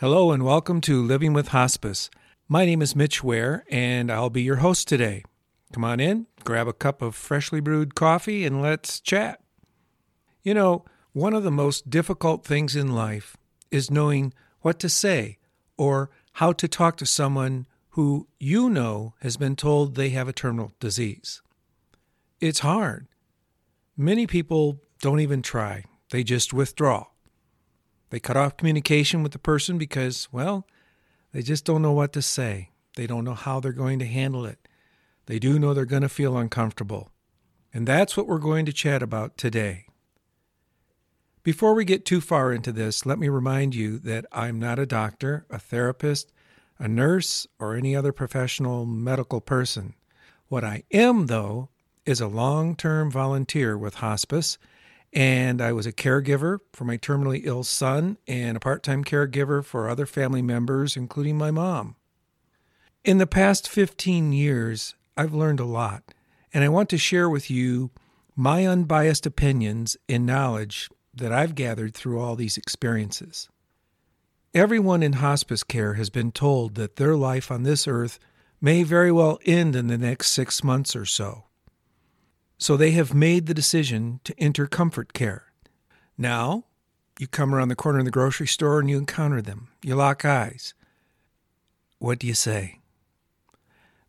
Hello and welcome to Living with Hospice. My name is Mitch Ware and I'll be your host today. Come on in, grab a cup of freshly brewed coffee, and let's chat. You know, one of the most difficult things in life is knowing what to say or how to talk to someone who you know has been told they have a terminal disease. It's hard. Many people don't even try, they just withdraw. They cut off communication with the person because, well, they just don't know what to say. They don't know how they're going to handle it. They do know they're going to feel uncomfortable. And that's what we're going to chat about today. Before we get too far into this, let me remind you that I'm not a doctor, a therapist, a nurse, or any other professional medical person. What I am, though, is a long term volunteer with hospice and I was a caregiver for my terminally ill son and a part time caregiver for other family members, including my mom. In the past 15 years, I've learned a lot, and I want to share with you my unbiased opinions and knowledge that I've gathered through all these experiences. Everyone in hospice care has been told that their life on this earth may very well end in the next six months or so. So they have made the decision to enter comfort care. Now, you come around the corner in the grocery store and you encounter them. You lock eyes. What do you say?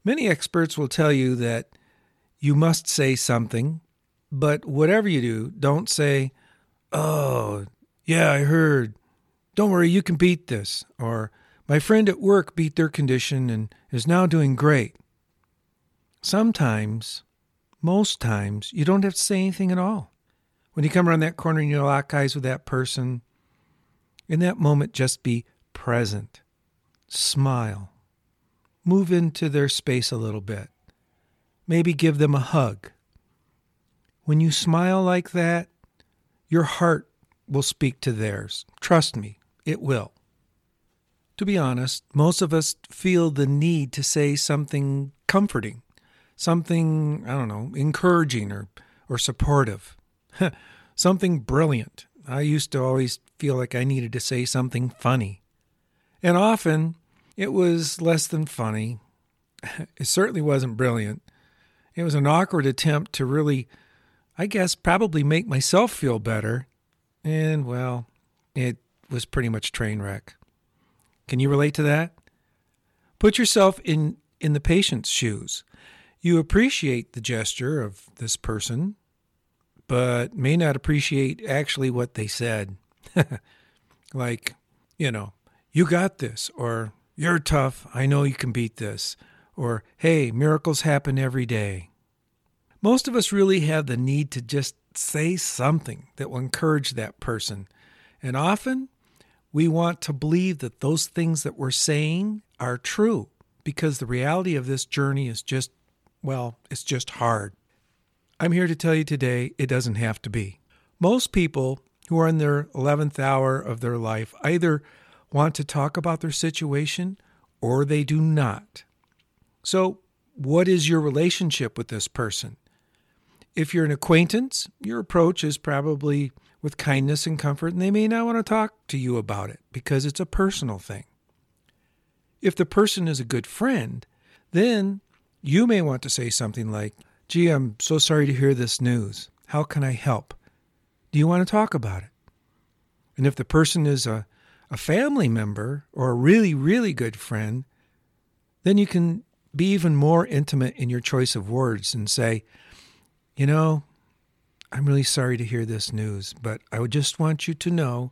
Many experts will tell you that you must say something, but whatever you do, don't say, Oh, yeah, I heard. Don't worry, you can beat this. Or, My friend at work beat their condition and is now doing great. Sometimes most times you don't have to say anything at all. When you come around that corner and you lock eyes with that person, in that moment, just be present. Smile. Move into their space a little bit. Maybe give them a hug. When you smile like that, your heart will speak to theirs. Trust me, it will. To be honest, most of us feel the need to say something comforting something, I don't know, encouraging or, or supportive, something brilliant. I used to always feel like I needed to say something funny. And often it was less than funny. It certainly wasn't brilliant. It was an awkward attempt to really, I guess, probably make myself feel better. And, well, it was pretty much train wreck. Can you relate to that? Put yourself in, in the patient's shoes. You appreciate the gesture of this person, but may not appreciate actually what they said. like, you know, you got this, or you're tough, I know you can beat this, or hey, miracles happen every day. Most of us really have the need to just say something that will encourage that person. And often we want to believe that those things that we're saying are true because the reality of this journey is just well, it's just hard. I'm here to tell you today it doesn't have to be. Most people who are in their 11th hour of their life either want to talk about their situation or they do not. So, what is your relationship with this person? If you're an acquaintance, your approach is probably with kindness and comfort, and they may not want to talk to you about it because it's a personal thing. If the person is a good friend, then you may want to say something like, Gee, I'm so sorry to hear this news. How can I help? Do you want to talk about it? And if the person is a, a family member or a really, really good friend, then you can be even more intimate in your choice of words and say, You know, I'm really sorry to hear this news, but I would just want you to know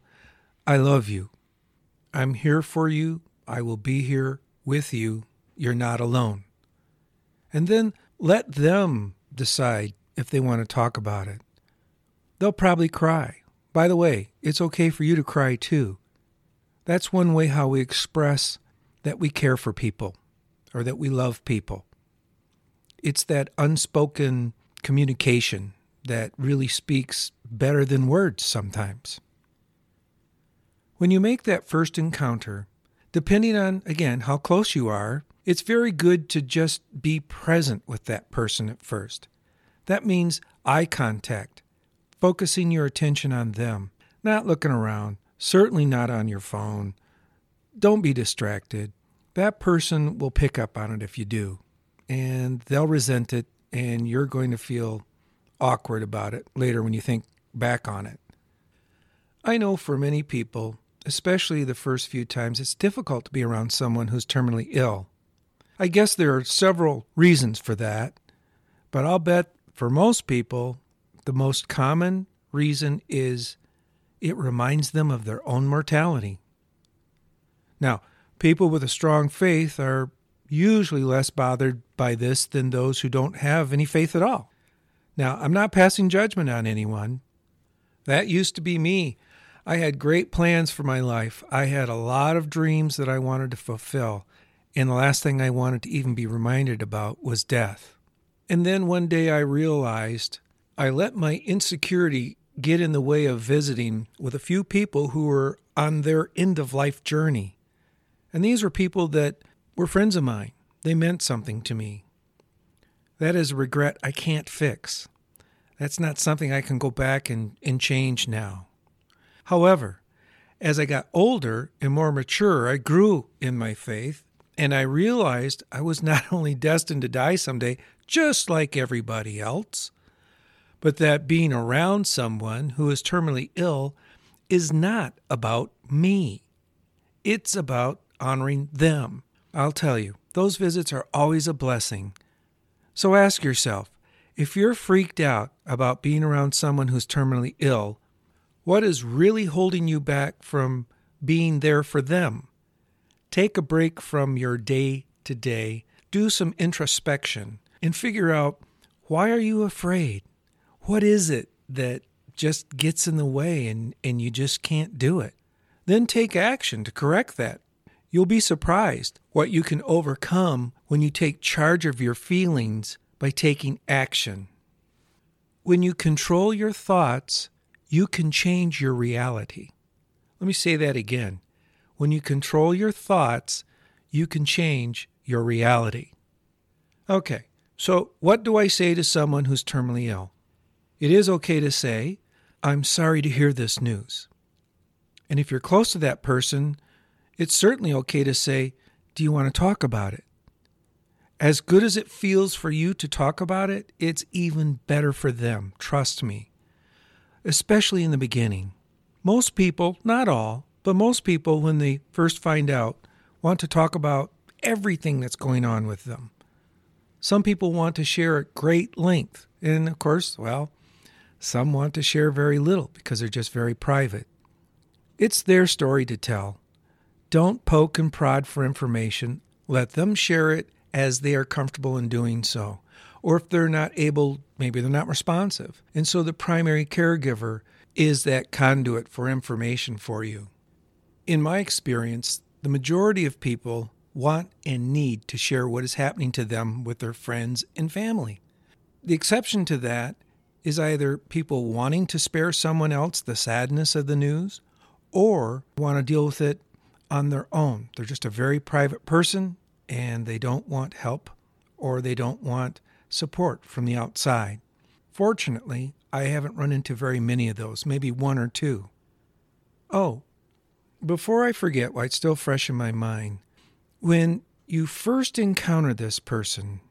I love you. I'm here for you. I will be here with you. You're not alone and then let them decide if they want to talk about it. They'll probably cry. By the way, it's okay for you to cry too. That's one way how we express that we care for people or that we love people. It's that unspoken communication that really speaks better than words sometimes. When you make that first encounter, depending on, again, how close you are it's very good to just be present with that person at first. That means eye contact, focusing your attention on them, not looking around, certainly not on your phone. don't be distracted. That person will pick up on it if you do, and they'll resent it, and you're going to feel awkward about it later when you think back on it. I know for many people, especially the first few times, it's difficult to be around someone who's terminally ill. I guess there are several reasons for that, but I'll bet for most people, the most common reason is it reminds them of their own mortality. Now, people with a strong faith are usually less bothered by this than those who don't have any faith at all. Now, I'm not passing judgment on anyone. That used to be me. I had great plans for my life. I had a lot of dreams that I wanted to fulfill. And the last thing I wanted to even be reminded about was death. And then one day I realized I let my insecurity get in the way of visiting with a few people who were on their end of life journey. And these were people that were friends of mine. They meant something to me. That is a regret I can't fix. That's not something I can go back and, and change now. However, as I got older and more mature, I grew in my faith and I realized I was not only destined to die someday, just like everybody else, but that being around someone who is terminally ill is not about me. It's about honoring them. I'll tell you, those visits are always a blessing. So ask yourself if you're freaked out about being around someone who's terminally ill, what is really holding you back from being there for them? Take a break from your day to day, do some introspection, and figure out why are you afraid? What is it that just gets in the way and, and you just can't do it? Then take action to correct that. You'll be surprised what you can overcome when you take charge of your feelings by taking action. When you control your thoughts, you can change your reality. Let me say that again. When you control your thoughts, you can change your reality. Okay, so what do I say to someone who's terminally ill? It is okay to say, I'm sorry to hear this news. And if you're close to that person, it's certainly okay to say, Do you want to talk about it? As good as it feels for you to talk about it, it's even better for them, trust me. Especially in the beginning. Most people, not all, but most people, when they first find out, want to talk about everything that's going on with them. Some people want to share at great length. And of course, well, some want to share very little because they're just very private. It's their story to tell. Don't poke and prod for information. Let them share it as they are comfortable in doing so. Or if they're not able, maybe they're not responsive. And so the primary caregiver is that conduit for information for you. In my experience, the majority of people want and need to share what is happening to them with their friends and family. The exception to that is either people wanting to spare someone else the sadness of the news or want to deal with it on their own. They're just a very private person and they don't want help or they don't want support from the outside. Fortunately, I haven't run into very many of those, maybe one or two. Oh, before I forget why it's still fresh in my mind, when you first encounter this person,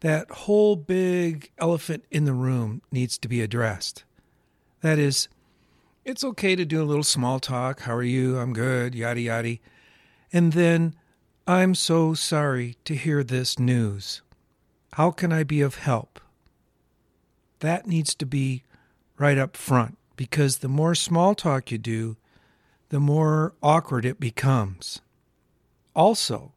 that whole big elephant in the room needs to be addressed. That is, it's okay to do a little small talk. How are you? I'm good, yada, yada. And then, I'm so sorry to hear this news. How can I be of help? That needs to be right up front because the more small talk you do, the more awkward it becomes. Also,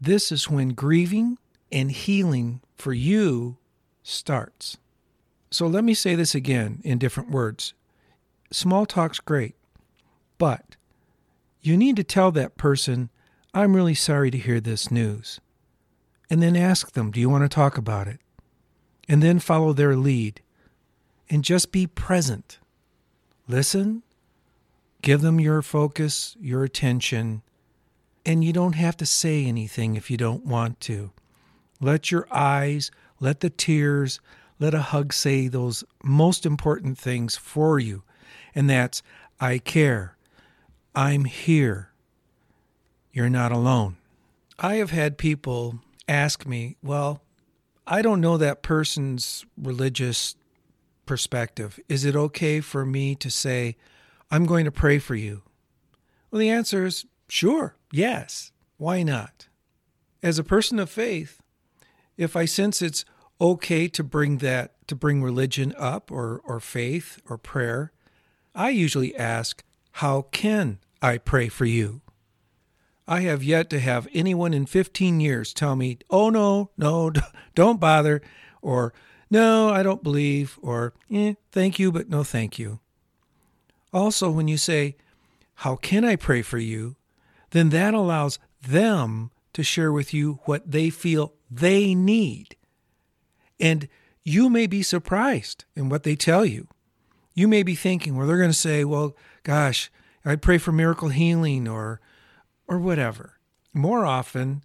this is when grieving and healing for you starts. So let me say this again in different words. Small talk's great, but you need to tell that person, I'm really sorry to hear this news. And then ask them, Do you want to talk about it? And then follow their lead. And just be present. Listen, give them your focus, your attention, and you don't have to say anything if you don't want to. Let your eyes, let the tears, let a hug say those most important things for you. And that's, I care. I'm here. you're not alone. I have had people ask me, well, I don't know that person's religious perspective. Is it okay for me to say, I'm going to pray for you? Well, the answer is sure, yes. Why not? As a person of faith, if I sense it's okay to bring that, to bring religion up or, or faith or prayer, I usually ask, How can I pray for you? I have yet to have anyone in 15 years tell me, oh, no, no, don't bother, or no, I don't believe, or eh, thank you, but no thank you. Also, when you say, how can I pray for you? then that allows them to share with you what they feel they need. And you may be surprised in what they tell you. You may be thinking, well, they're going to say, well, gosh, I'd pray for miracle healing or or whatever. More often,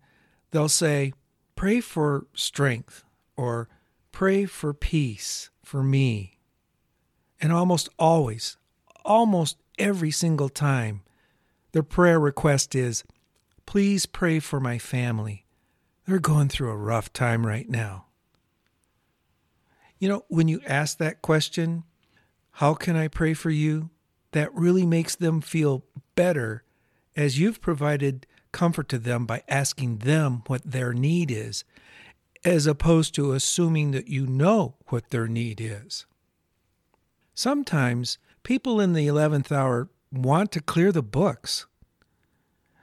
they'll say, Pray for strength or pray for peace for me. And almost always, almost every single time, their prayer request is, Please pray for my family. They're going through a rough time right now. You know, when you ask that question, How can I pray for you? that really makes them feel better as you've provided comfort to them by asking them what their need is, as opposed to assuming that you know what their need is. Sometimes people in the 11th hour want to clear the books.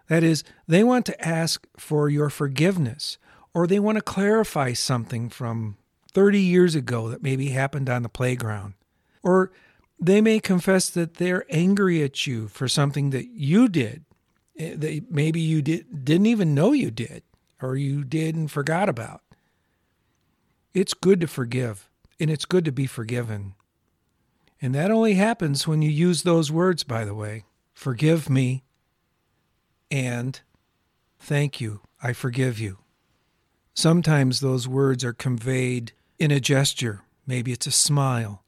That is, they want to ask for your forgiveness, or they want to clarify something from 30 years ago that maybe happened on the playground, or they may confess that they're angry at you for something that you did Eh, that maybe you did, didn't even know you did or you did and forgot about. It's good to forgive and it's good to be forgiven. And that only happens when you use those words, by the way forgive me and thank you, I forgive you. Sometimes those words are conveyed in a gesture. Maybe it's a smile.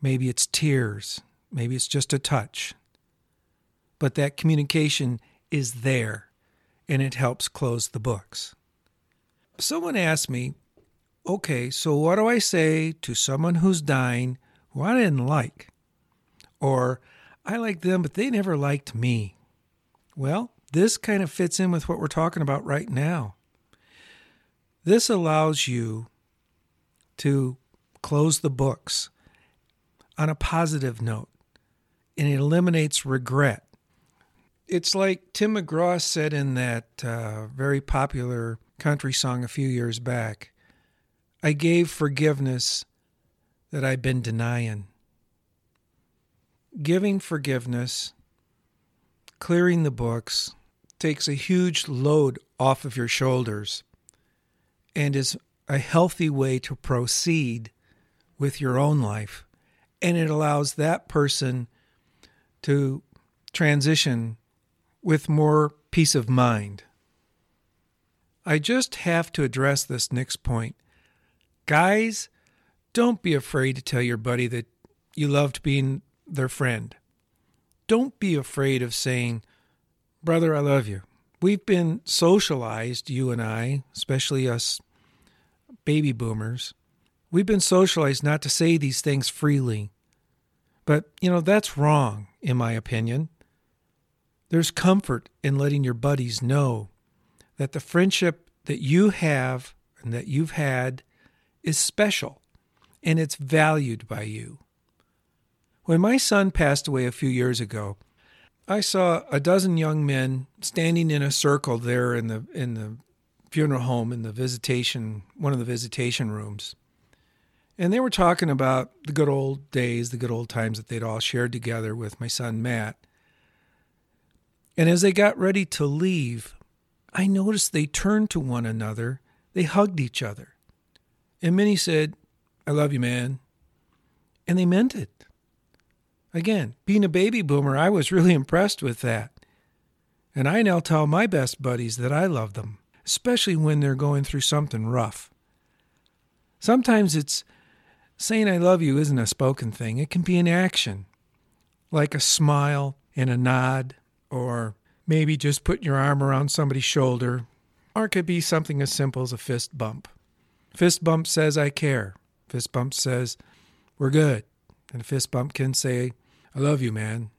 Maybe it's tears. Maybe it's just a touch but that communication is there and it helps close the books. Someone asked me, okay, so what do I say to someone who's dying I didn't like? Or I like them, but they never liked me. Well, this kind of fits in with what we're talking about right now. This allows you to close the books on a positive note and it eliminates regret it's like Tim McGraw said in that uh, very popular country song a few years back I gave forgiveness that I've been denying. Giving forgiveness, clearing the books, takes a huge load off of your shoulders and is a healthy way to proceed with your own life. And it allows that person to transition with more peace of mind. I just have to address this next point. Guys, don't be afraid to tell your buddy that you loved being their friend. Don't be afraid of saying, Brother, I love you. We've been socialized, you and I, especially us baby boomers. We've been socialized not to say these things freely. But, you know, that's wrong, in my opinion. There's comfort in letting your buddies know that the friendship that you have and that you've had is special and it's valued by you. When my son passed away a few years ago, I saw a dozen young men standing in a circle there in the in the funeral home in the visitation one of the visitation rooms. And they were talking about the good old days, the good old times that they'd all shared together with my son Matt. And as they got ready to leave, I noticed they turned to one another. They hugged each other. And Minnie said, I love you, man. And they meant it. Again, being a baby boomer, I was really impressed with that. And I now tell my best buddies that I love them, especially when they're going through something rough. Sometimes it's saying I love you isn't a spoken thing, it can be an action, like a smile and a nod or maybe just putting your arm around somebody's shoulder, or it could be something as simple as a fist bump. Fist bump says, I care. Fist bump says, we're good. And fist bump can say, I love you, man.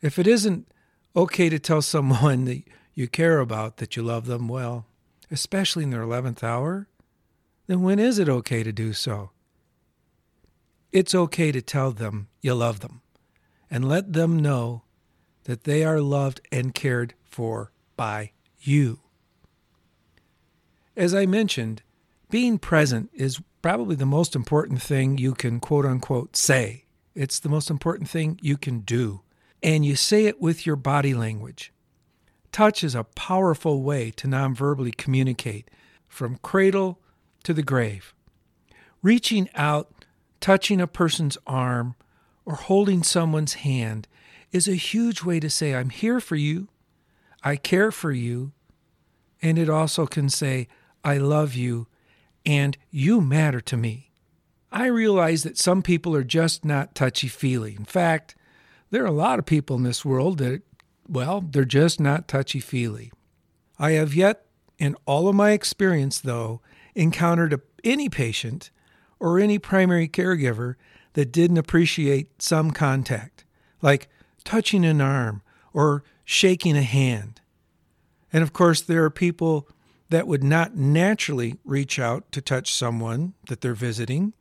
If it isn't okay to tell someone that you care about that you love them well, especially in their 11th hour, then when is it okay to do so? It's okay to tell them you love them and let them know that they are loved and cared for by you. As I mentioned, being present is probably the most important thing you can quote unquote say. It's the most important thing you can do. And you say it with your body language. Touch is a powerful way to nonverbally communicate from cradle to the grave. Reaching out, touching a person's arm, or holding someone's hand is a huge way to say, I'm here for you, I care for you, and it also can say, I love you, and you matter to me. I realize that some people are just not touchy feely. In fact, there are a lot of people in this world that well, they're just not touchy feely. I have yet, in all of my experience, though, encountered a, any patient or any primary caregiver that didn't appreciate some contact, like touching an arm or shaking a hand. And of course, there are people that would not naturally reach out to touch someone that they're visiting.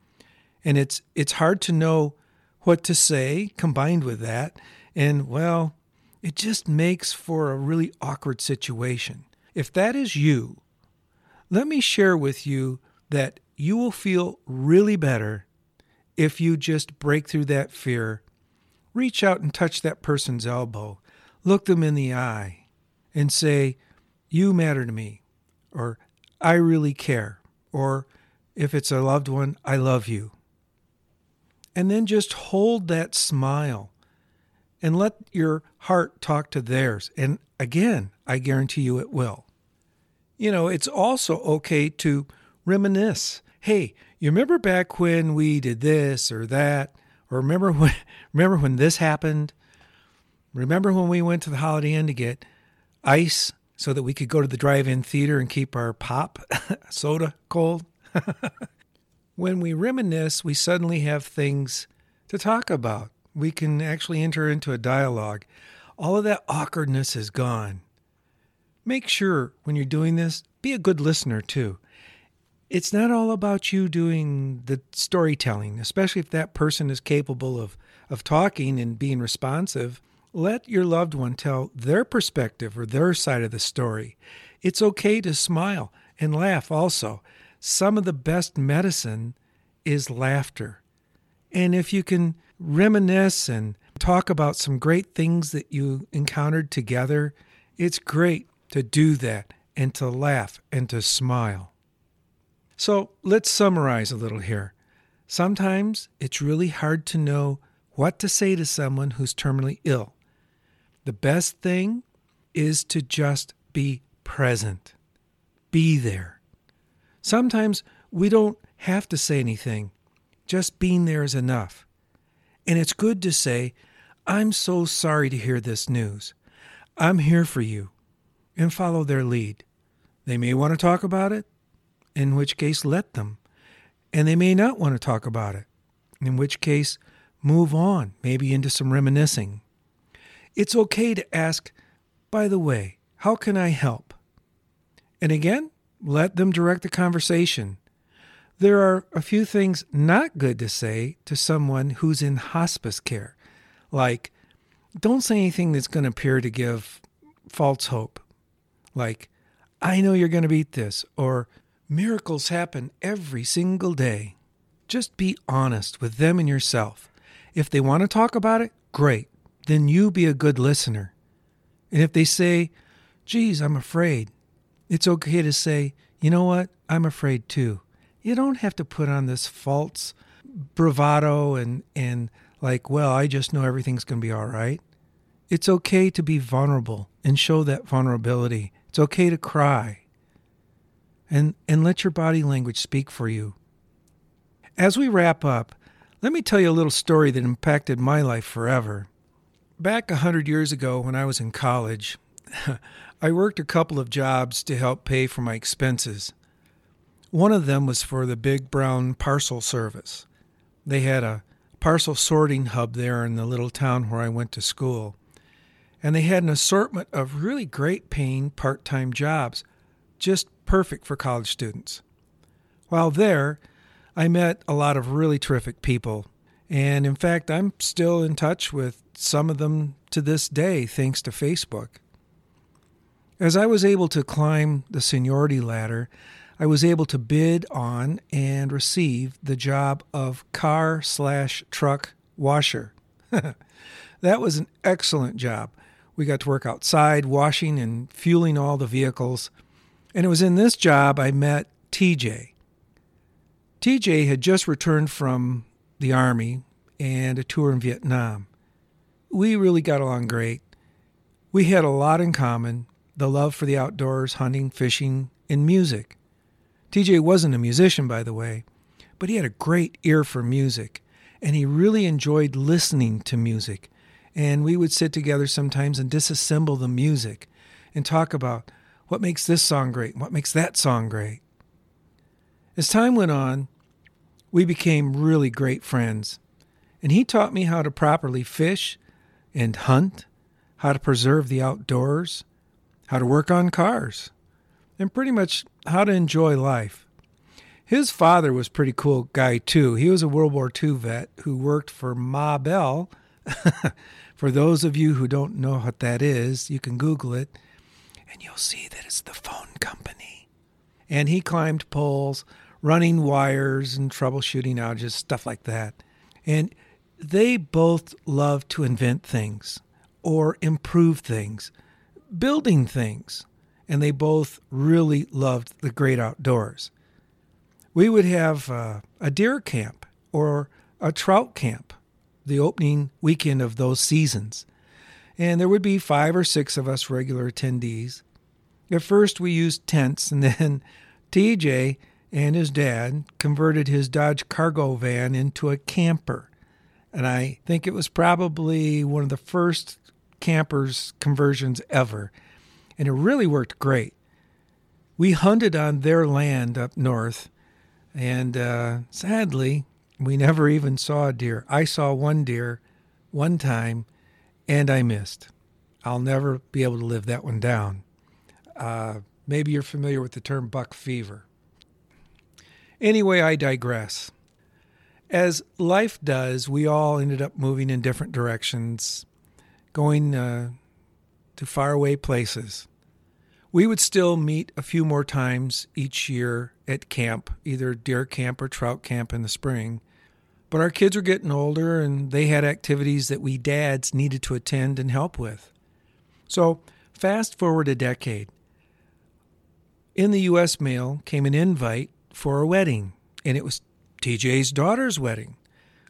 And it's it's hard to know what to say combined with that. And well, it just makes for a really awkward situation. If that is you, let me share with you that you will feel really better if you just break through that fear, reach out and touch that person's elbow, look them in the eye, and say, You matter to me, or I really care, or if it's a loved one, I love you. And then just hold that smile and let your heart talk to theirs. And again, I guarantee you it will. You know, it's also okay to reminisce. Hey, you remember back when we did this or that? Or remember when remember when this happened? Remember when we went to the Holiday Inn to get ice so that we could go to the drive-in theater and keep our pop soda cold? when we reminisce, we suddenly have things to talk about we can actually enter into a dialogue. All of that awkwardness is gone. Make sure when you're doing this, be a good listener too. It's not all about you doing the storytelling, especially if that person is capable of, of talking and being responsive. Let your loved one tell their perspective or their side of the story. It's okay to smile and laugh also. Some of the best medicine is laughter. And if you can reminisce and talk about some great things that you encountered together, it's great to do that and to laugh and to smile. So let's summarize a little here. Sometimes it's really hard to know what to say to someone who's terminally ill. The best thing is to just be present, be there. Sometimes we don't have to say anything, just being there is enough. And it's good to say, I'm so sorry to hear this news. I'm here for you, and follow their lead. They may want to talk about it, in which case, let them. And they may not want to talk about it, in which case, move on, maybe into some reminiscing. It's okay to ask, by the way, how can I help? And again, let them direct the conversation. There are a few things not good to say to someone who's in hospice care, like, don't say anything that's going to appear to give false hope, like, I know you're going to beat this, or miracles happen every single day. Just be honest with them and yourself. If they want to talk about it, great. Then you be a good listener. And if they say, geez, I'm afraid, it's okay to say, you know what? I'm afraid too you don't have to put on this false bravado and and like, well, I just know everything's going to be all right. It's okay to be vulnerable and show that vulnerability. It's okay to cry. And and let your body language speak for you. As we wrap up, let me tell you a little story that impacted my life forever. Back a hundred years ago when I was in college, I worked a couple of jobs to help pay for my expenses. One of them was for the Big Brown Parcel Service. They had a parcel sorting hub there in the little town where I went to school. And they had an assortment of really great paying part time jobs, just perfect for college students. While there, I met a lot of really terrific people. And in fact, I'm still in touch with some of them to this day, thanks to Facebook. As I was able to climb the seniority ladder, I was able to bid on and receive the job of car slash truck washer. that was an excellent job. We got to work outside, washing and fueling all the vehicles. And it was in this job I met TJ. TJ had just returned from the Army and a tour in Vietnam. We really got along great. We had a lot in common the love for the outdoors, hunting, fishing, and music. TJ wasn't a musician, by the way, but he had a great ear for music, and he really enjoyed listening to music. And we would sit together sometimes and disassemble the music and talk about what makes this song great, what makes that song great. As time went on, we became really great friends, and he taught me how to properly fish and hunt, how to preserve the outdoors, how to work on cars, and pretty much how to enjoy life. His father was pretty cool guy too. He was a World War II vet who worked for Ma Bell. for those of you who don't know what that is, you can Google it and you'll see that it's the phone company. And he climbed poles, running wires and troubleshooting outages, stuff like that. And they both love to invent things or improve things, building things and they both really loved the great outdoors. We would have uh, a deer camp or a trout camp the opening weekend of those seasons. And there would be five or six of us regular attendees. At first, we used tents, and then TJ and his dad converted his Dodge cargo van into a camper. And I think it was probably one of the first campers conversions ever and it really worked great. We hunted on their land up north, and uh, sadly, we never even saw a deer. I saw one deer one time, and I missed. I'll never be able to live that one down. Uh, maybe you're familiar with the term buck fever. Anyway, I digress. As life does, we all ended up moving in different directions, going uh, to faraway places. We would still meet a few more times each year at camp, either deer camp or trout camp in the spring. But our kids were getting older and they had activities that we dads needed to attend and help with. So, fast forward a decade. In the U.S. mail came an invite for a wedding, and it was TJ's daughter's wedding.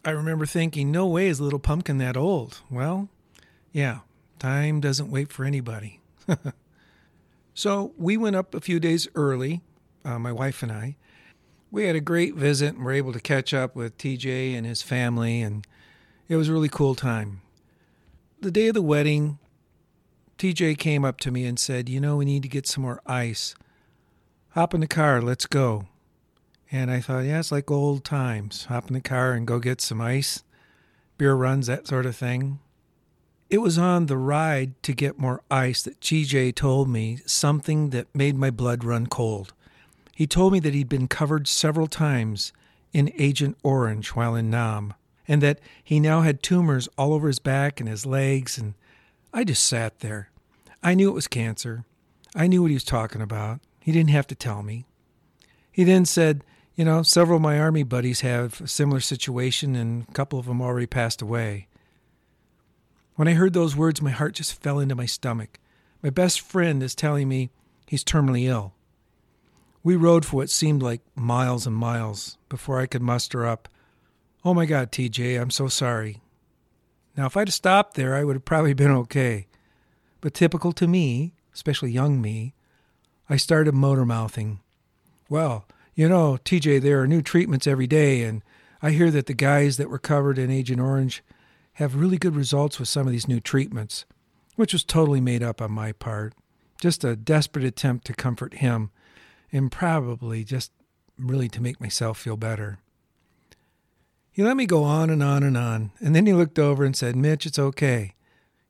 I remember thinking, no way is Little Pumpkin that old. Well, yeah, Time doesn't wait for anybody. so we went up a few days early, uh, my wife and I. We had a great visit and were able to catch up with TJ and his family, and it was a really cool time. The day of the wedding, TJ came up to me and said, You know, we need to get some more ice. Hop in the car, let's go. And I thought, yeah, it's like old times. Hop in the car and go get some ice, beer runs, that sort of thing. It was on the ride to get more ice that TJ told me something that made my blood run cold. He told me that he'd been covered several times in Agent Orange while in Nam, and that he now had tumors all over his back and his legs, and I just sat there. I knew it was cancer. I knew what he was talking about. He didn't have to tell me. He then said, You know, several of my army buddies have a similar situation, and a couple of them already passed away. When I heard those words, my heart just fell into my stomach. My best friend is telling me he's terminally ill. We rode for what seemed like miles and miles before I could muster up, Oh my God, TJ, I'm so sorry. Now, if I'd have stopped there, I would have probably been okay. But typical to me, especially young me, I started motor mouthing. Well, you know, TJ, there are new treatments every day, and I hear that the guys that were covered in Agent Orange have really good results with some of these new treatments, which was totally made up on my part. Just a desperate attempt to comfort him and probably just really to make myself feel better. He let me go on and on and on, and then he looked over and said, Mitch, it's okay.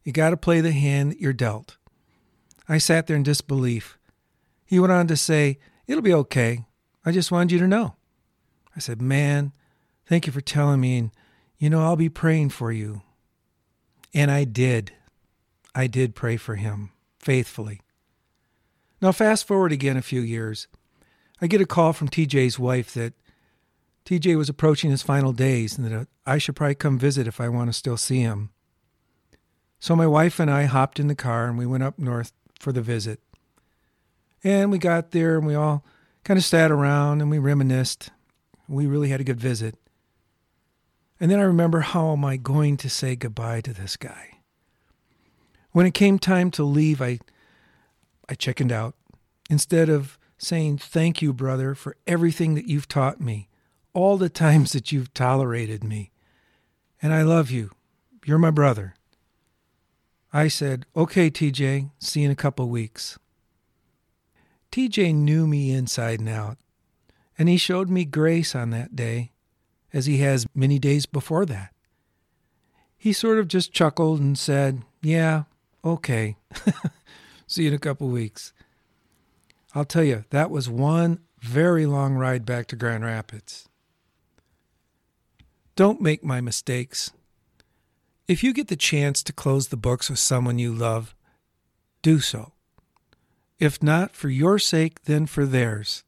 You got to play the hand that you're dealt. I sat there in disbelief. He went on to say, It'll be okay. I just wanted you to know. I said, Man, thank you for telling me, and you know, I'll be praying for you. And I did. I did pray for him faithfully. Now, fast forward again a few years. I get a call from TJ's wife that TJ was approaching his final days and that uh, I should probably come visit if I want to still see him. So my wife and I hopped in the car and we went up north for the visit. And we got there and we all kind of sat around and we reminisced. We really had a good visit. And then I remember how am I going to say goodbye to this guy? When it came time to leave, I I chickened out. Instead of saying thank you, brother, for everything that you've taught me, all the times that you've tolerated me. And I love you. You're my brother. I said, Okay, TJ, see you in a couple weeks. TJ knew me inside and out, and he showed me grace on that day, as he has many days before that. He sort of just chuckled and said, Yeah, okay. see you in a couple weeks. I'll tell you, that was one very long ride back to Grand Rapids. Don't make my mistakes. If you get the chance to close the books with someone you love, do so. If not for your sake, then for theirs.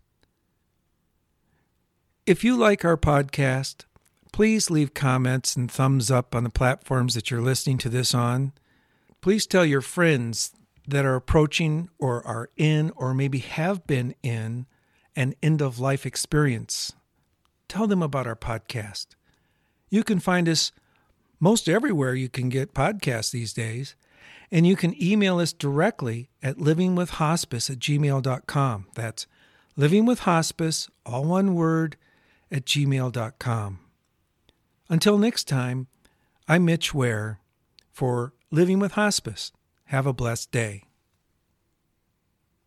If you like our podcast, please leave comments and thumbs up on the platforms that you're listening to this on. Please tell your friends that are approaching or are in or maybe have been in an end of life experience. Tell them about our podcast. You can find us most everywhere you can get podcasts these days. And you can email us directly at livingwithhospice at gmail.com. That's livingwithhospice, all one word, at gmail.com. Until next time, I'm Mitch Ware for Living with Hospice. Have a blessed day.